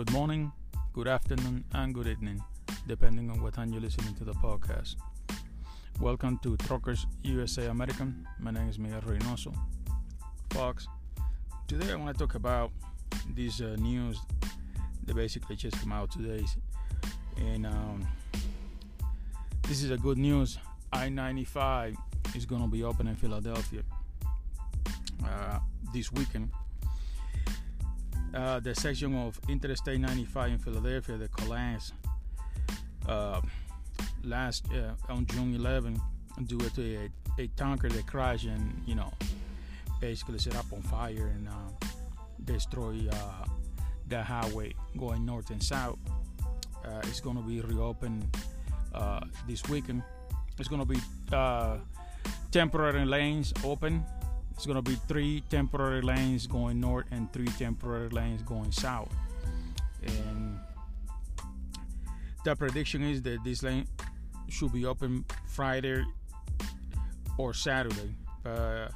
Good morning, good afternoon, and good evening, depending on what time you're listening to the podcast. Welcome to Truckers USA American. My name is Miguel Reynoso. Fox. Today I want to talk about this uh, news that basically just came out today. And um, this is a good news. I-95 is going to be open in Philadelphia uh, this weekend uh, the section of Interstate 95 in Philadelphia that collapsed uh, last uh, on June 11 due to a, a, tanker that crashed and you know basically set up on fire and uh, destroy uh, the highway going north and south. Uh, it's going to be reopened this weekend. It's going to be temporary lanes open it's going to be three temporary lanes going north and three temporary lanes going south. And the prediction is that this lane should be open Friday or Saturday. Uh,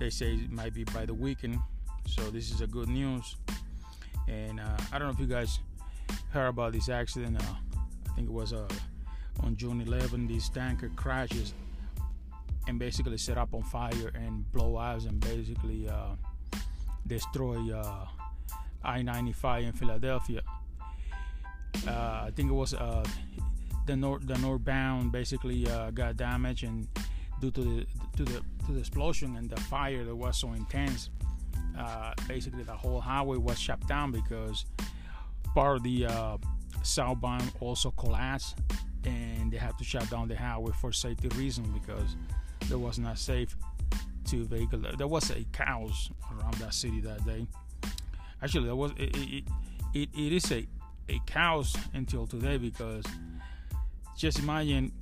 they say it might be by the weekend. So this is a good news. And uh, I don't know if you guys heard about this accident. Uh, I think it was uh, on June 11. This tanker crashes and basically set up on fire and blow up and basically uh, destroy uh, I-95 in Philadelphia. Uh, I think it was uh, the north the northbound basically uh, got damaged and due to the to the to the explosion and the fire that was so intense. Uh, basically, the whole highway was shut down because part of the southbound also collapsed and they had to shut down the highway for safety reasons because that was not safe to vehicle. There was a cows around that city that day. Actually, there was it. It, it, it is a a cows until today because just imagine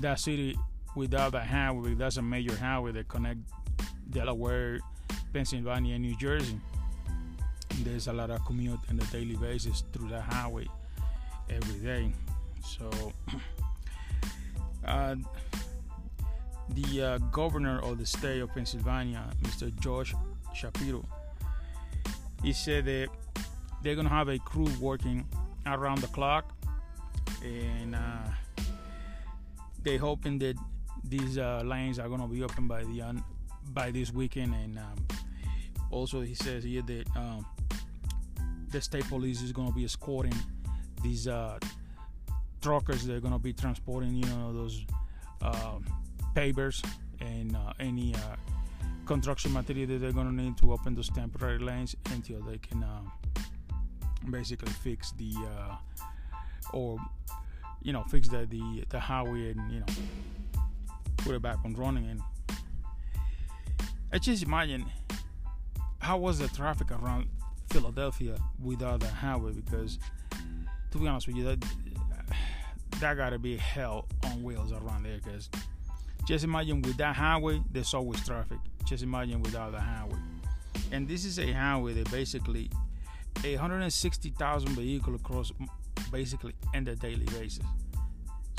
that city without a highway. That's a major highway that connect Delaware, Pennsylvania, and New Jersey. There's a lot of commute on a daily basis through that highway every day. So. Uh, the uh, governor of the state of Pennsylvania, Mr. Josh Shapiro, he said that they're gonna have a crew working around the clock, and uh, they hoping that these uh, lanes are gonna be open by the un- by this weekend. And um, also, he says here that um, the state police is gonna be escorting these uh, truckers. They're gonna be transporting, you know, those. Um, pavers and uh, any uh, construction material that they're gonna need to open those temporary lanes until they can uh, basically fix the uh, or you know fix the, the the highway and you know put it back on running. And I just imagine how was the traffic around Philadelphia without the highway? Because to be honest with you that that gotta be hell on wheels around there because just imagine with that highway, there's always traffic. Just imagine without the highway. And this is a highway that basically 160,000 vehicles across basically on a daily basis.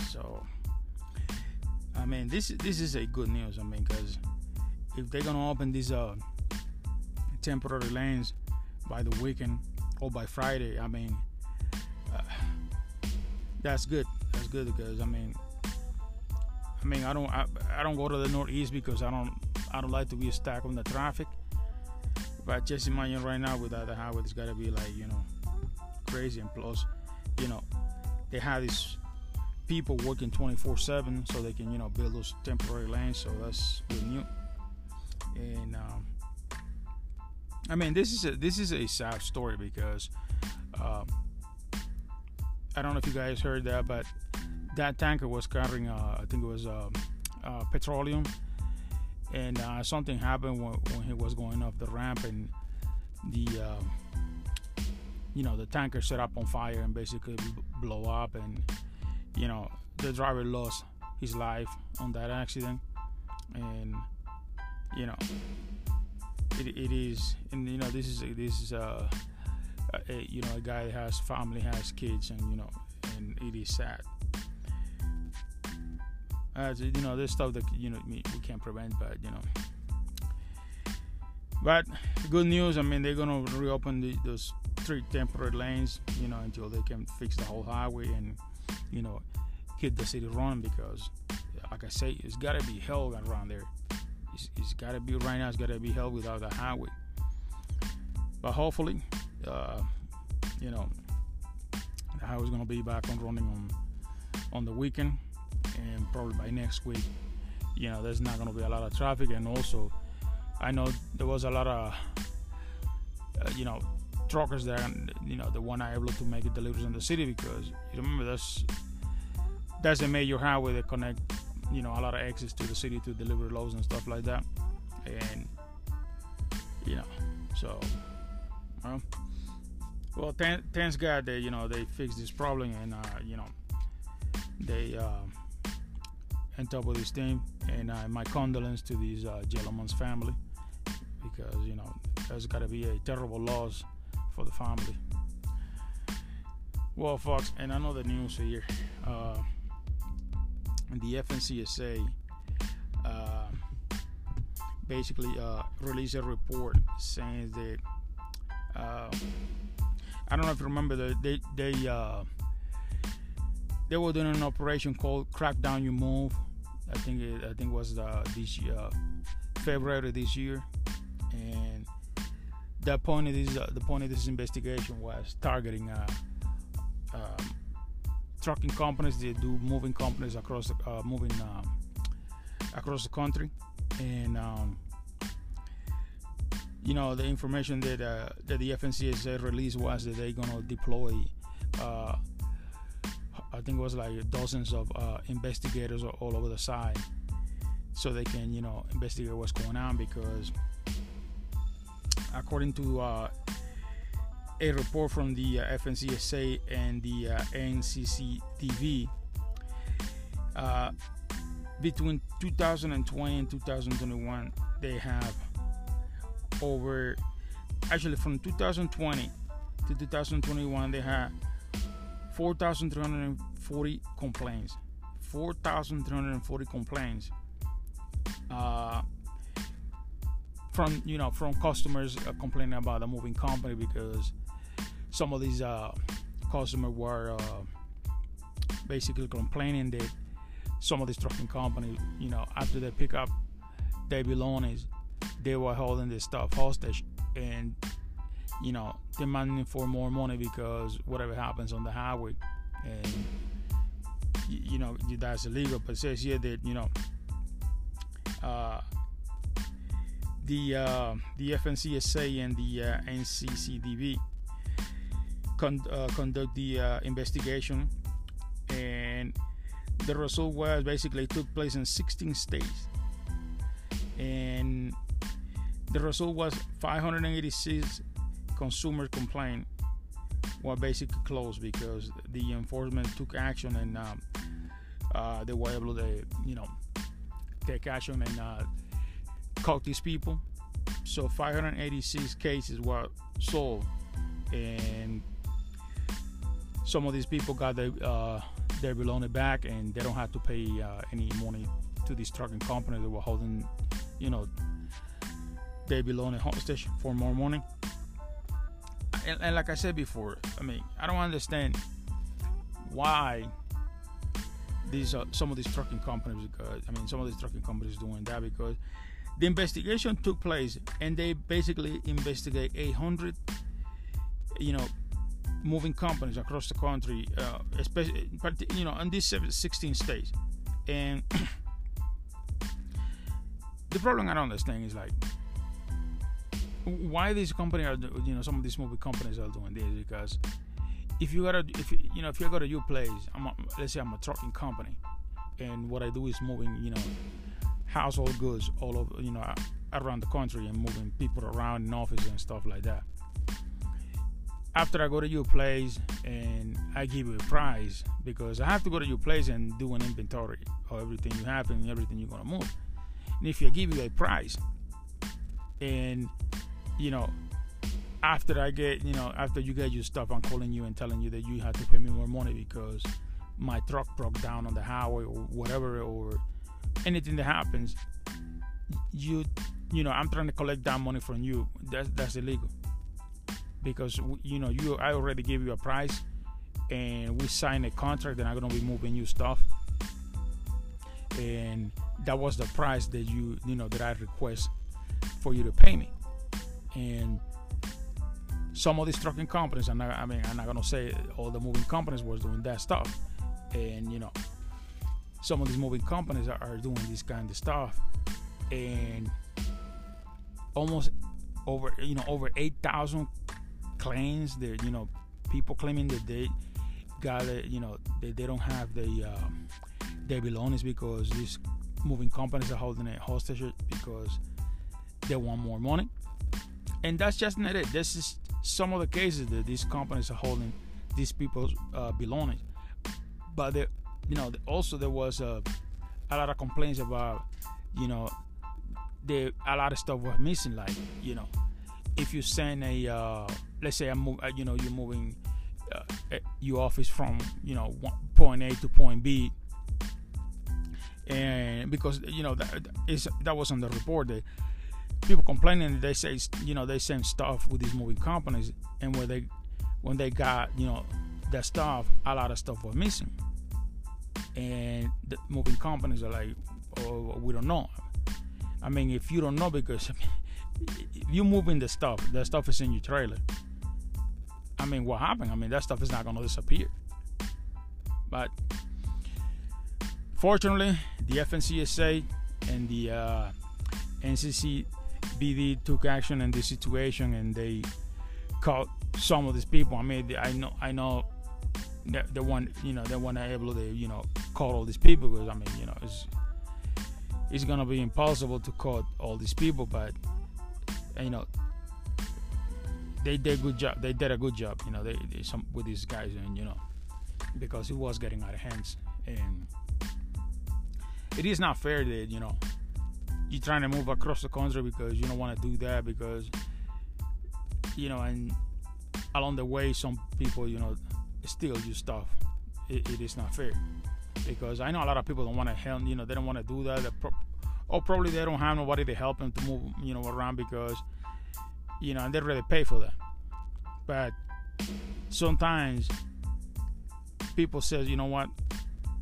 So, I mean, this this is a good news. I mean, because if they're gonna open these uh, temporary lanes by the weekend or by Friday, I mean, uh, that's good. That's good because I mean, I mean, I don't I, I don't go to the northeast because I don't I don't like to be stuck on the traffic. But just imagine right now without the highway, it's gotta be like you know crazy. And plus, you know, they have these people working 24/7 so they can you know build those temporary lanes. So that's new. And um, I mean, this is a this is a sad story because um, I don't know if you guys heard that, but that tanker was carrying, uh, I think it was uh, uh, petroleum, and uh, something happened when, when, he was going off the ramp, and the um, you know the tanker set up on fire and basically blow up, and you know the driver lost his life on that accident, and you know it, it is, and you know this is this is a, you know a guy that has family, has kids, and you know, and it is sad uh, you know, there's stuff that you know we can't prevent, but you know. But good news, I mean, they're gonna reopen the, those three temporary lanes, you know, until they can fix the whole highway and, you know, keep the city running because, like I say, it's got to be hell around there. It's, it's got to be right now. It's got to be hell without the highway. But hopefully, uh, you know, the highway's gonna be back on running on on the weekend, and probably by next week, you know, there's not gonna be a lot of traffic, and also, I know there was a lot of, uh, you know, truckers there, and you know, the one I able to make deliveries in the city because you remember that's that's a major highway that connect, you know, a lot of access to the city to deliver loads and stuff like that, and you know, so. Well, well, thanks God that you know they fixed this problem and uh, you know they uh, on top of this thing. And uh, my condolences to these uh, gentlemen's family because you know there's got to be a terrible loss for the family. Well, folks, and I know the news here. Uh, the FMCSA uh, basically uh, released a report saying that uh, I don't know if you remember that they they uh, they were doing an operation called Crackdown You Move. I think it, I think was uh, this year, February this year, and the point of this uh, the point of this investigation was targeting uh, um, trucking companies. They do moving companies across the uh, moving um, across the country, and um, you know the information that uh, that the FMCSA released was that they're gonna deploy. I think it was like dozens of uh, investigators all over the side, so they can you know investigate what's going on because according to uh, a report from the uh, FMCSA and the uh, NCCTV, uh, between 2020 and 2021, they have over actually from 2020 to 2021 they had 4,340 complaints. 4,340 complaints uh, from you know from customers uh, complaining about the moving company because some of these uh, customers were uh, basically complaining that some of these trucking companies, you know, after they pick up their belongings, they were holding this stuff hostage and you know demanding for more money because whatever happens on the highway and you, you know that's illegal but says here that you know uh, the uh, the FMCSA and the uh, NCCTV con- uh, conduct the uh, investigation and the result was basically took place in 16 states. And the result was 586 consumer complaint were basically closed because the enforcement took action and um, uh, they were able to, you know, take action and uh, caught these people. So 586 cases were solved, and some of these people got their uh, their belongings back, and they don't have to pay uh, any money to these trucking companies that were holding, you know, they belong at hostage for more money. And, and, like I said before, I mean, I don't understand why these uh, some of these trucking companies. Because, I mean, some of these trucking companies doing that because the investigation took place and they basically investigate 800, you know, moving companies across the country, uh, especially you know, in these 16 states, and the problem I don't understand is like why these companies are you know some of these movie companies are doing this because if you gotta if you know if you got a new place I'm a, let's say I'm a trucking company and what I do is moving you know household goods all over you know around the country and moving people around in offices and stuff like that. After I go to your place and I give you a price because I have to go to your place and do an inventory of everything you have and everything you're gonna move. And if I give you a price and you know, after I get, you know, after you get your stuff, I'm calling you and telling you that you have to pay me more money because my truck broke down on the highway or whatever, or anything that happens. You, you know, I'm trying to collect that money from you. That's that's illegal. because you know you I already gave you a price and we signed a contract and I'm gonna be moving you stuff and that was the price that you you know that I request for you to pay me and some of these trucking companies not, I mean I'm not gonna say all the moving companies was doing that stuff. And you know some of these moving companies are, are doing this kind of stuff. And almost over you know over 8,000 claims that you know people claiming that they got it you know they, they don't have the um, their belongings because these moving companies are holding it hostage because they want more money and that's just not it. This is some of the cases that these companies are holding these people's uh, belongings but there, you know also there was a, a lot of complaints about you know the a lot of stuff was missing like you know if you send a uh, let's say I'm move, uh, you know you're moving uh, your office from you know point A to point B. And because you know that is that was on the report that people complaining they say you know they send stuff with these moving companies. And when they when they got you know that stuff a lot of stuff was missing. And the moving companies are like oh we don't know. I mean if you don't know because if you moving the stuff the stuff is in your trailer. I mean what happened? I mean that stuff is not going to disappear. But fortunately the fmcsa and the uh, nccbd took action in this situation and they caught some of these people. I mean i know i know they want you know they want to able to you know call all these people because I mean you know it's it's gonna be impossible to call all these people but you know they did a good job. They did a good job you know they, they some with these guys and you know because it was getting out of hands. And it is not fair that you know you're trying to move across the country because you don't want to do that because you know and along the way some people you know steal your stuff. It, it is not fair because I know a lot of people don't want to help. You know, they don't want to do that. Pro- or probably they don't have nobody to help them to move, you know, around because, you know, and they really pay for that. But sometimes people says, you know what,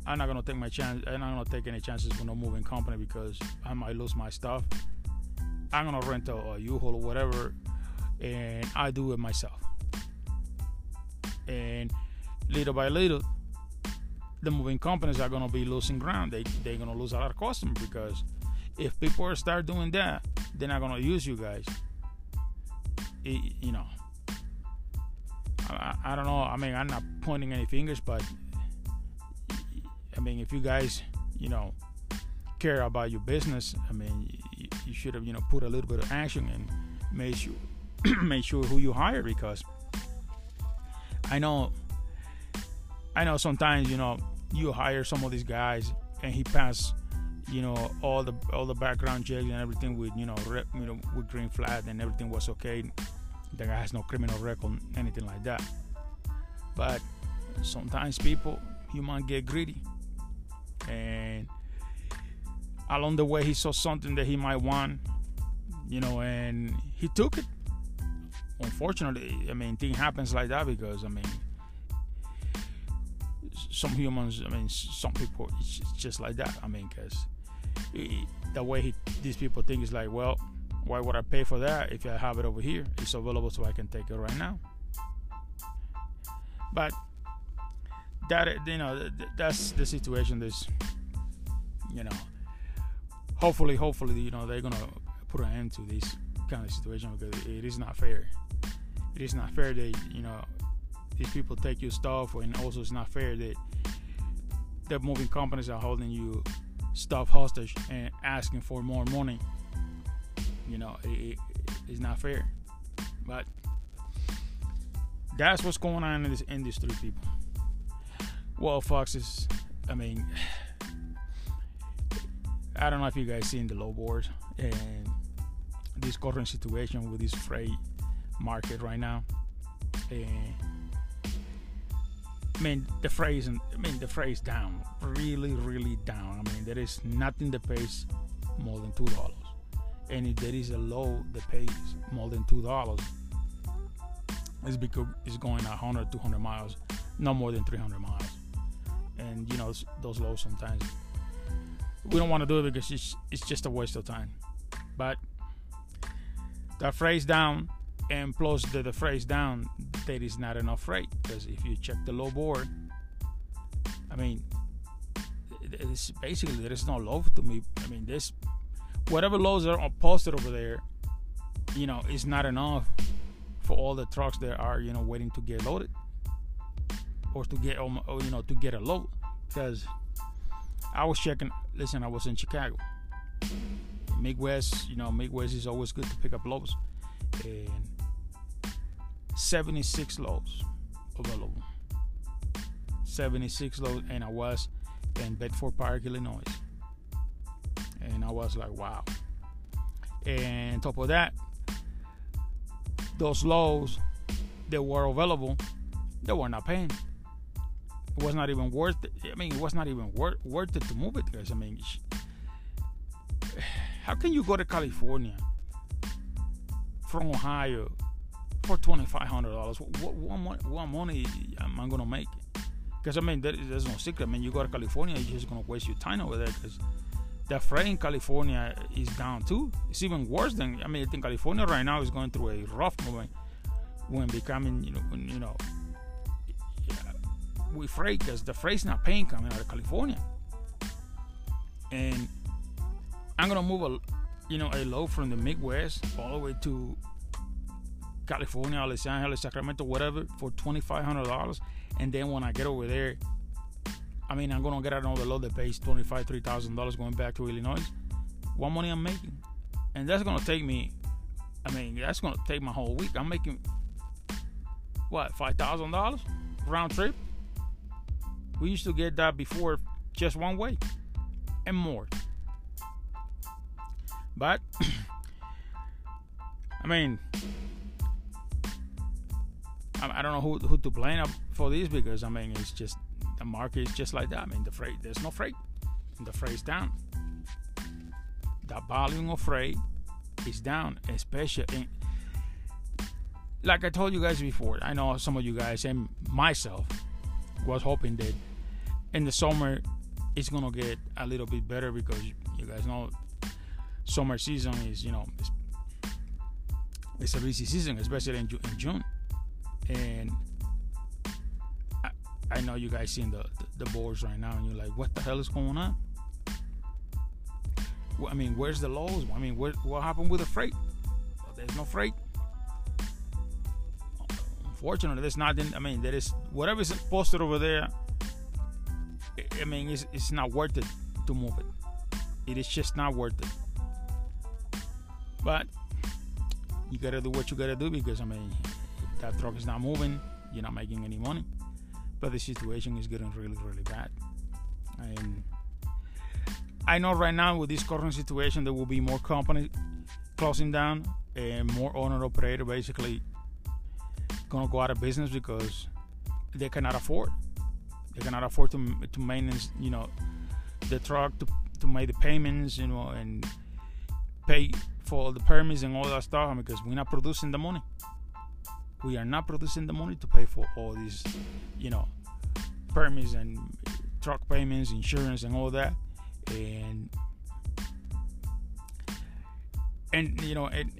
I'm not gonna take my chance. I'm not gonna take any chances with no moving company because I might lose my stuff. I'm gonna rent a, a U-Haul or whatever, and I do it myself. And little by little, the moving companies are gonna be losing ground. They they're gonna lose a lot of customers because if people start doing that, they're not gonna use you guys. It, you know, I, I don't know. I mean, I'm not pointing any fingers, but I mean, if you guys, you know, care about your business, I mean, you, you should have, you know, put a little bit of action and make sure make sure who you hire because I know I know sometimes you know you hire some of these guys and he pass you know all the all the background checks and everything with you know re, you know with green flag and everything was okay. The guy has no criminal record, anything like that. But sometimes people human get greedy, along the way he saw something that he might want, you know, and he took it. Unfortunately, I mean, thing happens like that because I mean some humans, I mean, some people, it's just like that. I mean, because the way he, these people think is like, well, why would I pay for that if I have it over here? It's available so I can take it right now. But that, you know, that's the situation. This, you know, hopefully, hopefully, you know, they're gonna put an end to this kind of situation because it is not fair. It is not fair that you know these people take your stuff, and also it's not fair that the moving companies are holding you stuff hostage and asking for more money. You know, it, it, it's not fair. But that's what's going on in this industry, people. Well, Foxes, I mean, I don't know if you guys seen the low board and this current situation with this freight market right now. And I mean, the phrase, I mean, the phrase down, really, really down. I mean, there is nothing that pays more than two dollars, and if there is a low that pays more than two dollars, it's because it's going 100, 200 miles, no more than 300 miles. And you know those lows sometimes we don't want to do it because it's it's just a waste of time. But the phrase down and plus the, the freight down, there is not enough freight because if you check the low board, I mean, it's basically there is no low to me. I mean, this whatever loads are posted over there, you know, is not enough for all the trucks that are you know waiting to get loaded or to get um, or, you know to get a load because I was checking. Listen, I was in Chicago. Midwest, you know, Midwest is always good to pick up loads, and 76 loads available. 76 loads, and I was in Bedford Park, Illinois, and I was like, wow. And on top of that, those loads that were available, they were not paying. It was not even worth it. I mean, it was not even worth, worth it to move it, guys. I mean, how can you go to California from Ohio for twenty five hundred dollars? What, what, money am I gonna make? Because I mean, there, there's no secret. I mean, you go to California, you're just gonna waste your time over there because the freight in California is down too. It's even worse than I mean, I think California right now is going through a rough moment when becoming, you know, when you know, with freight because the freight's not paying coming out of California, and I'm gonna move a, you know, a load from the Midwest all the way to California, Los Angeles, Sacramento, whatever, for twenty five hundred dollars, and then when I get over there, I mean, I'm gonna get out another load that pays twenty five, three thousand dollars going back to Illinois. What money I'm making, and that's gonna take me. I mean, that's gonna take my whole week. I'm making what five thousand dollars round trip. We used to get that before just one way and more. But I mean, I, don't know who, who to blame for this because I mean it's just the market is just like that. I mean the freight there's no freight, and the freight's down. The volume of freight is down, especially in, like I told you guys before. I know some of you guys and myself was hoping that in the summer it's gonna get a little bit better because you guys know summer season is you know it's, it's a busy season especially in, in June. And I, I, know you guys seeing the, the, the boards right now and you're like what the hell is going on? Well, I mean where's the lows I mean what, what happened with the freight? Well, there's no freight. Unfortunately there's nothing I mean there is whatever is posted over there I mean, it's, it's not worth it to move it. It is just not worth it. But you gotta do what you gotta do because I mean, that truck is not moving, you're not making any money. But the situation is getting really, really bad. I And I know right now with this current situation, there will be more companies closing down and more owner operator basically gonna go out of business because they cannot afford they cannot afford to to maintenance, you know, the truck to to make the payments, you know, and pay for the permits and all that stuff because we're not producing the money. We are not producing the money to pay for all these, you know, permits and truck payments, insurance, and all that, and and you know, and,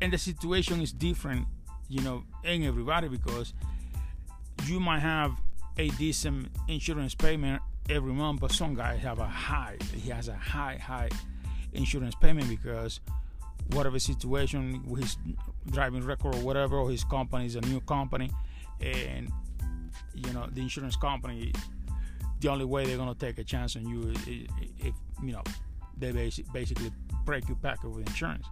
and the situation is different, you know, in everybody because you might have a decent insurance payment every month, but some guys have a high. He has a high, high insurance payment because whatever situation his driving record or whatever, or his company is a new company, and you know the insurance company, the only way they're gonna take a chance on you is if you know they basically break your packet with insurance.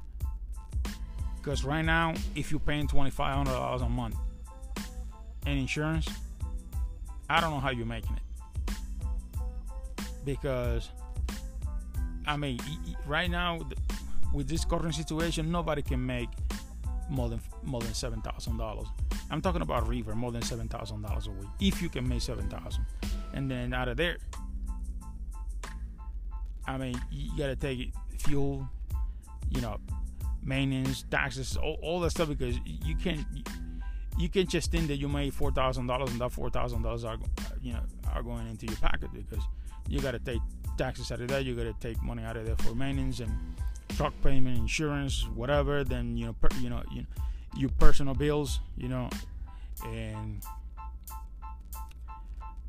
Because right now, if you're paying twenty five hundred dollars a month in insurance, I don't know how you're making it because I mean, right now with this current situation, nobody can make more than more than seven thousand dollars. I'm talking about River, more than seven thousand dollars a week. If you can make seven thousand, and then out of there, I mean, you gotta take fuel, you know, maintenance, taxes, all, all that stuff because you can't you can just think that you made four thousand dollars and that four thousand dollars are you know are going into your pocket because you got to take taxes out of that you got to take money out of there for maintenance and truck payment insurance whatever then you know per, you know you your personal bills you know and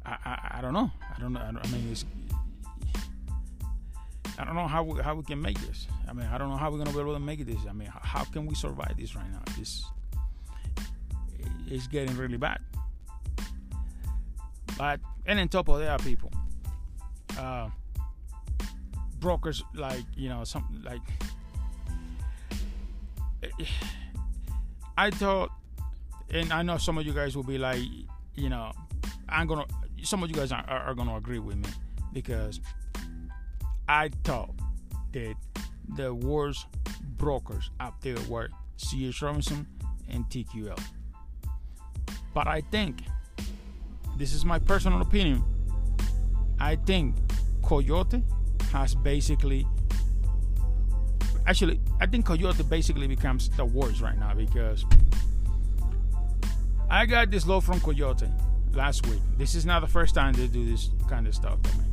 I, I, I don't know I don't know I, I mean it's I don't know how we, how we can make this. I mean, I don't know how we're gonna be able to make this. I mean, how can we survive this right now? This it's getting really bad. But and on top of that, people, uh, brokers like you know some like I thought, and I know some of you guys will be like, you know, I'm gonna. Some of you guys are, are gonna agree with me because I thought that the worst brokers out there were C.H. Robinson and TQL. But I think, this is my personal opinion, I think Coyote has basically, actually, I think Coyote basically becomes the worst right now because I got this low from Coyote last week. This is not the first time they do this kind of stuff to me.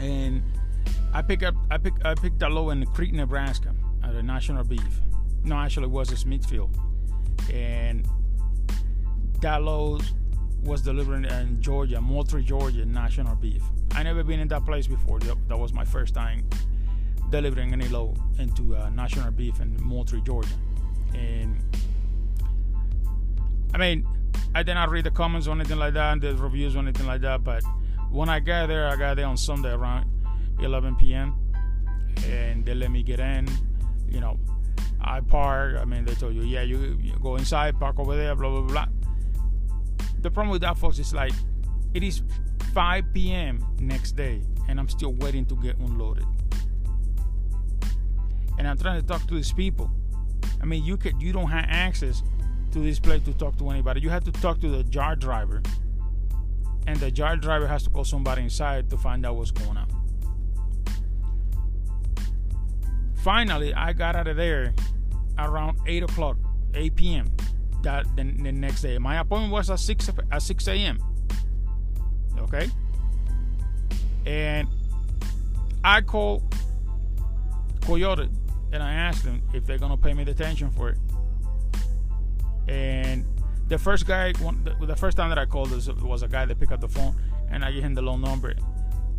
And I pick up, I pick, I picked that low in Crete, Nebraska, at a National Beef. No, actually, it was a Smithfield, and that load was delivering in Georgia, Moultrie, Georgia, National Beef. I never been in that place before. That was my first time delivering any load into uh, National Beef in Moultrie, Georgia. And I mean, I did not read the comments or anything like that, and the reviews or anything like that. But when I got there, I got there on Sunday around 11 p.m. and they let me get in. You know, I park. I mean, they told you, yeah, you, you go inside, park over there, blah blah blah the problem with that, folks, is like it is 5 p.m. next day, and I'm still waiting to get unloaded. And I'm trying to talk to these people. I mean, you can you don't have access to this place to talk to anybody. You have to talk to the yard driver, and the yard driver has to call somebody inside to find out what's going on. Finally, I got out of there around 8 o'clock, 8 p.m that the, the next day. My appointment was at six at six a.m. Okay, and I called Coyote and I asked them if they're gonna pay me the attention for it. And the first guy, the first time that I called was, a guy that picked up the phone, and I gave him the low number.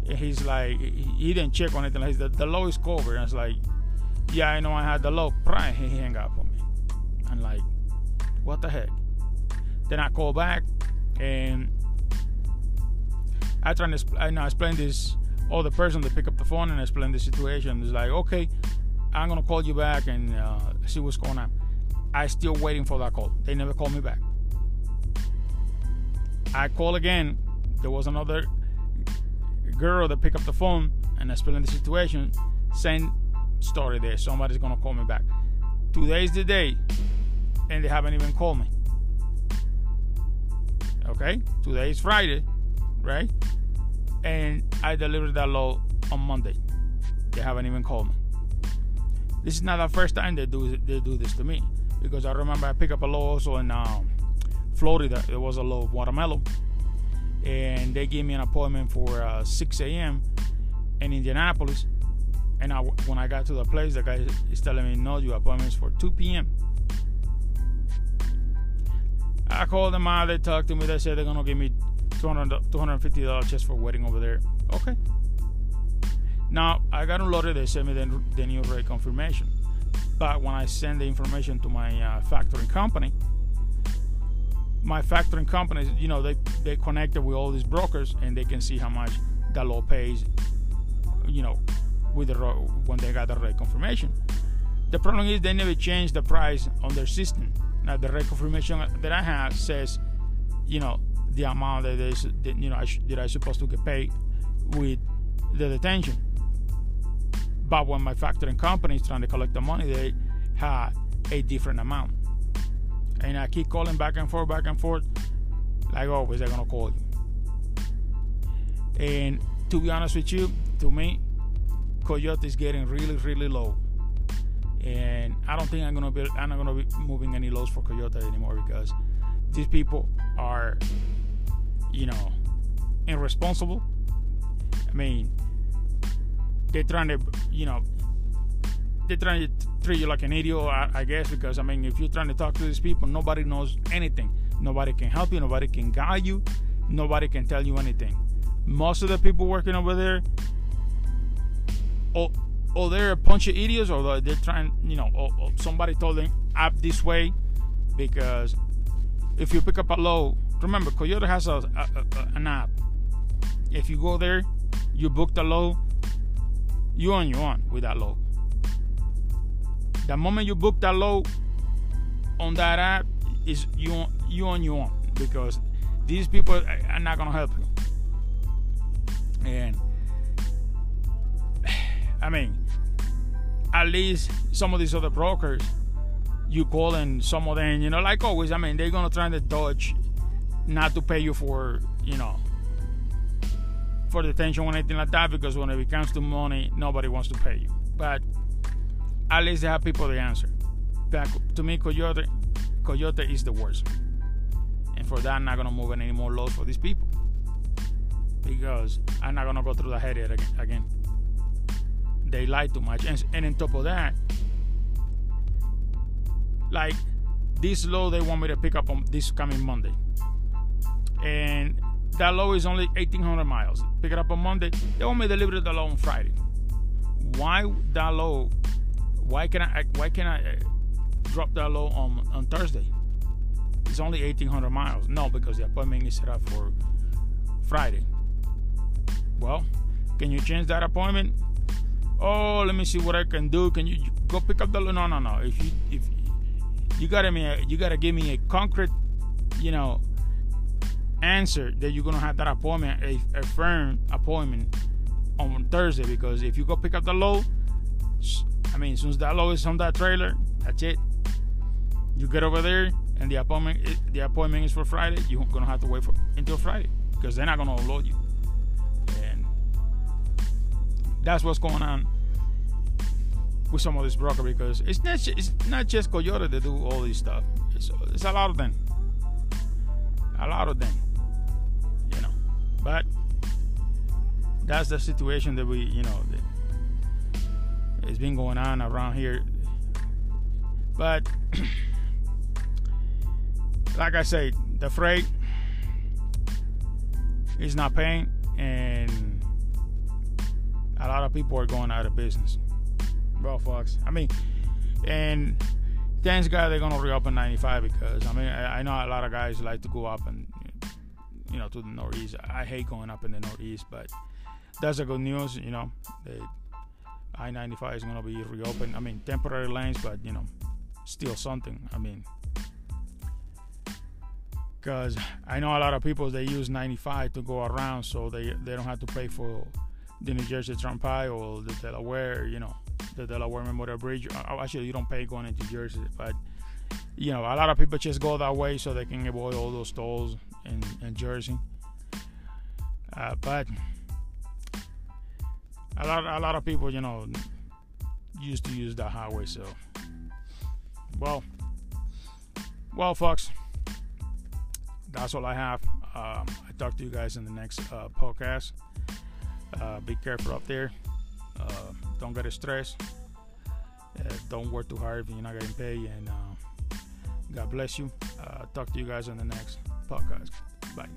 And he's like, he didn't check on anything. Like the, the low is covered. And I was like, yeah, I know I had the low. Prime, he hung up on me. I'm like, what the heck? Then I call back and I try to I know explain this other person to pick up the phone and explain the situation. It's like, okay, I'm gonna call you back and uh, see what's going on. I still waiting for that call. They never call me back. I call again. There was another girl that picked up the phone and explained the situation. Same story there. Somebody's gonna call me back. Today's the day and they haven't even called me. Okay, today is Friday, right? And I delivered that load on Monday. They haven't even called me. This is not the first time they do they do this to me because I remember I picked up a load also in um, Florida. It was a load of watermelon, and they gave me an appointment for uh, 6 a.m. in Indianapolis. And I, when I got to the place, the guy is telling me, "No, your appointment is for 2 p.m." I called them out. They talked to me. They said they're gonna give me 200 $250 just for waiting over there. Okay. Now I got unloaded. They sent me the, the new rate confirmation. But when I send the information to my uh, factoring company, my factoring company, you know, they they connected with all these brokers and they can see how much law pays, you know, with the when they got the rate confirmation. The problem is they never changed the price on their system. Now the rate confirmation that I have says, you know, the amount that is, that, you know, I sh- that I supposed to get paid with the detention. But when my factoring company is trying to collect the money, they had a different amount. And I keep calling back and forth, back and forth. Like always, they're gonna call you. And to be honest with you, to me, Coyote is getting really, really low. And I don't think I'm gonna be I'm not gonna be moving any lows for Coyote anymore because these people are, you know, irresponsible. I mean, they're trying to, you know, they're trying to treat you like an idiot, I, I guess, because I mean, if you're trying to talk to these people, nobody knows anything. Nobody can help you. Nobody can guide you. Nobody can tell you anything. Most of the people working over there, or, or they're a bunch of idiots, or they're trying, you know, or, or somebody told them act this way, because if you pick up a load, remember Coyote has a, a, a, an app. If you go there, you book the load, you on your own with that load. The moment you book that load on that app, is you on, you on your own because these people are not gonna help you. And I mean, at least some of these other brokers, you call and some of them, you know, like always, I mean, they're gonna try to dodge not to pay you for, you know, for detention or anything like that because when it comes to money, nobody wants to pay you. But at least they have people to answer. But to me, Coyote, Coyote is the worst. And for that, I'm not gonna move any more loads for these people because I'm not gonna go through the headache again. They lie too much, and, and on top of that, like this load they want me to pick up on this coming Monday, and that load is only 1,800 miles. Pick it up on Monday. They want me to deliver the load on Friday. Why that load? Why can I? Why can I uh, drop that load on on Thursday? It's only 1,800 miles. No, because the appointment is set up for Friday. Well, can you change that appointment? Oh, let me see what I can do. Can you go pick up the? No, no, no. If you if you gotta me, you gotta give me a concrete, you know, answer that you're gonna have that appointment, a, a firm appointment on Thursday. Because if you go pick up the load, I mean, as soon as that load is on that trailer, that's it. You get over there, and the appointment eh, the appointment is for Friday. You're gonna have to wait for until Friday because they're not gonna unload you. That's what's going on with some of this broker because it's not it's not just Coyote that do all this stuff. It's, it's a lot of them. A lot of them. You know. But that's the situation that we, you know, has been going on around here. But like I say, the freight is not paying, and a lot of people are going out of business. Well, Fox. I mean, and thanks God they're gonna reopen 95 because I mean I, I know a lot of guys like to go up and you know to the northeast. I hate going up in the northeast, but that's a good news. You know, I-95 is gonna be reopened. I mean, temporary lanes, but you know, still something. I mean, because I know a lot of people they use 95 to go around, so they they don't have to pay for the New Jersey Turnpike or the Delaware. You know, the Delaware Memorial Bridge. Uh, actually, you don't pay going into Jersey, but you know, a lot of people just go that way so they can avoid all those tolls in, in Jersey. Uh, but a lot, a lot of people, you know, used to use that highway. So, well, well, folks, that's all I have. Um, I talk to you guys in the next uh, podcast uh, be careful out there. Uh, don't get stressed. Uh, don't work too hard if you're not getting paid. And uh, God bless you. Uh, talk to you guys on the next podcast. Bye.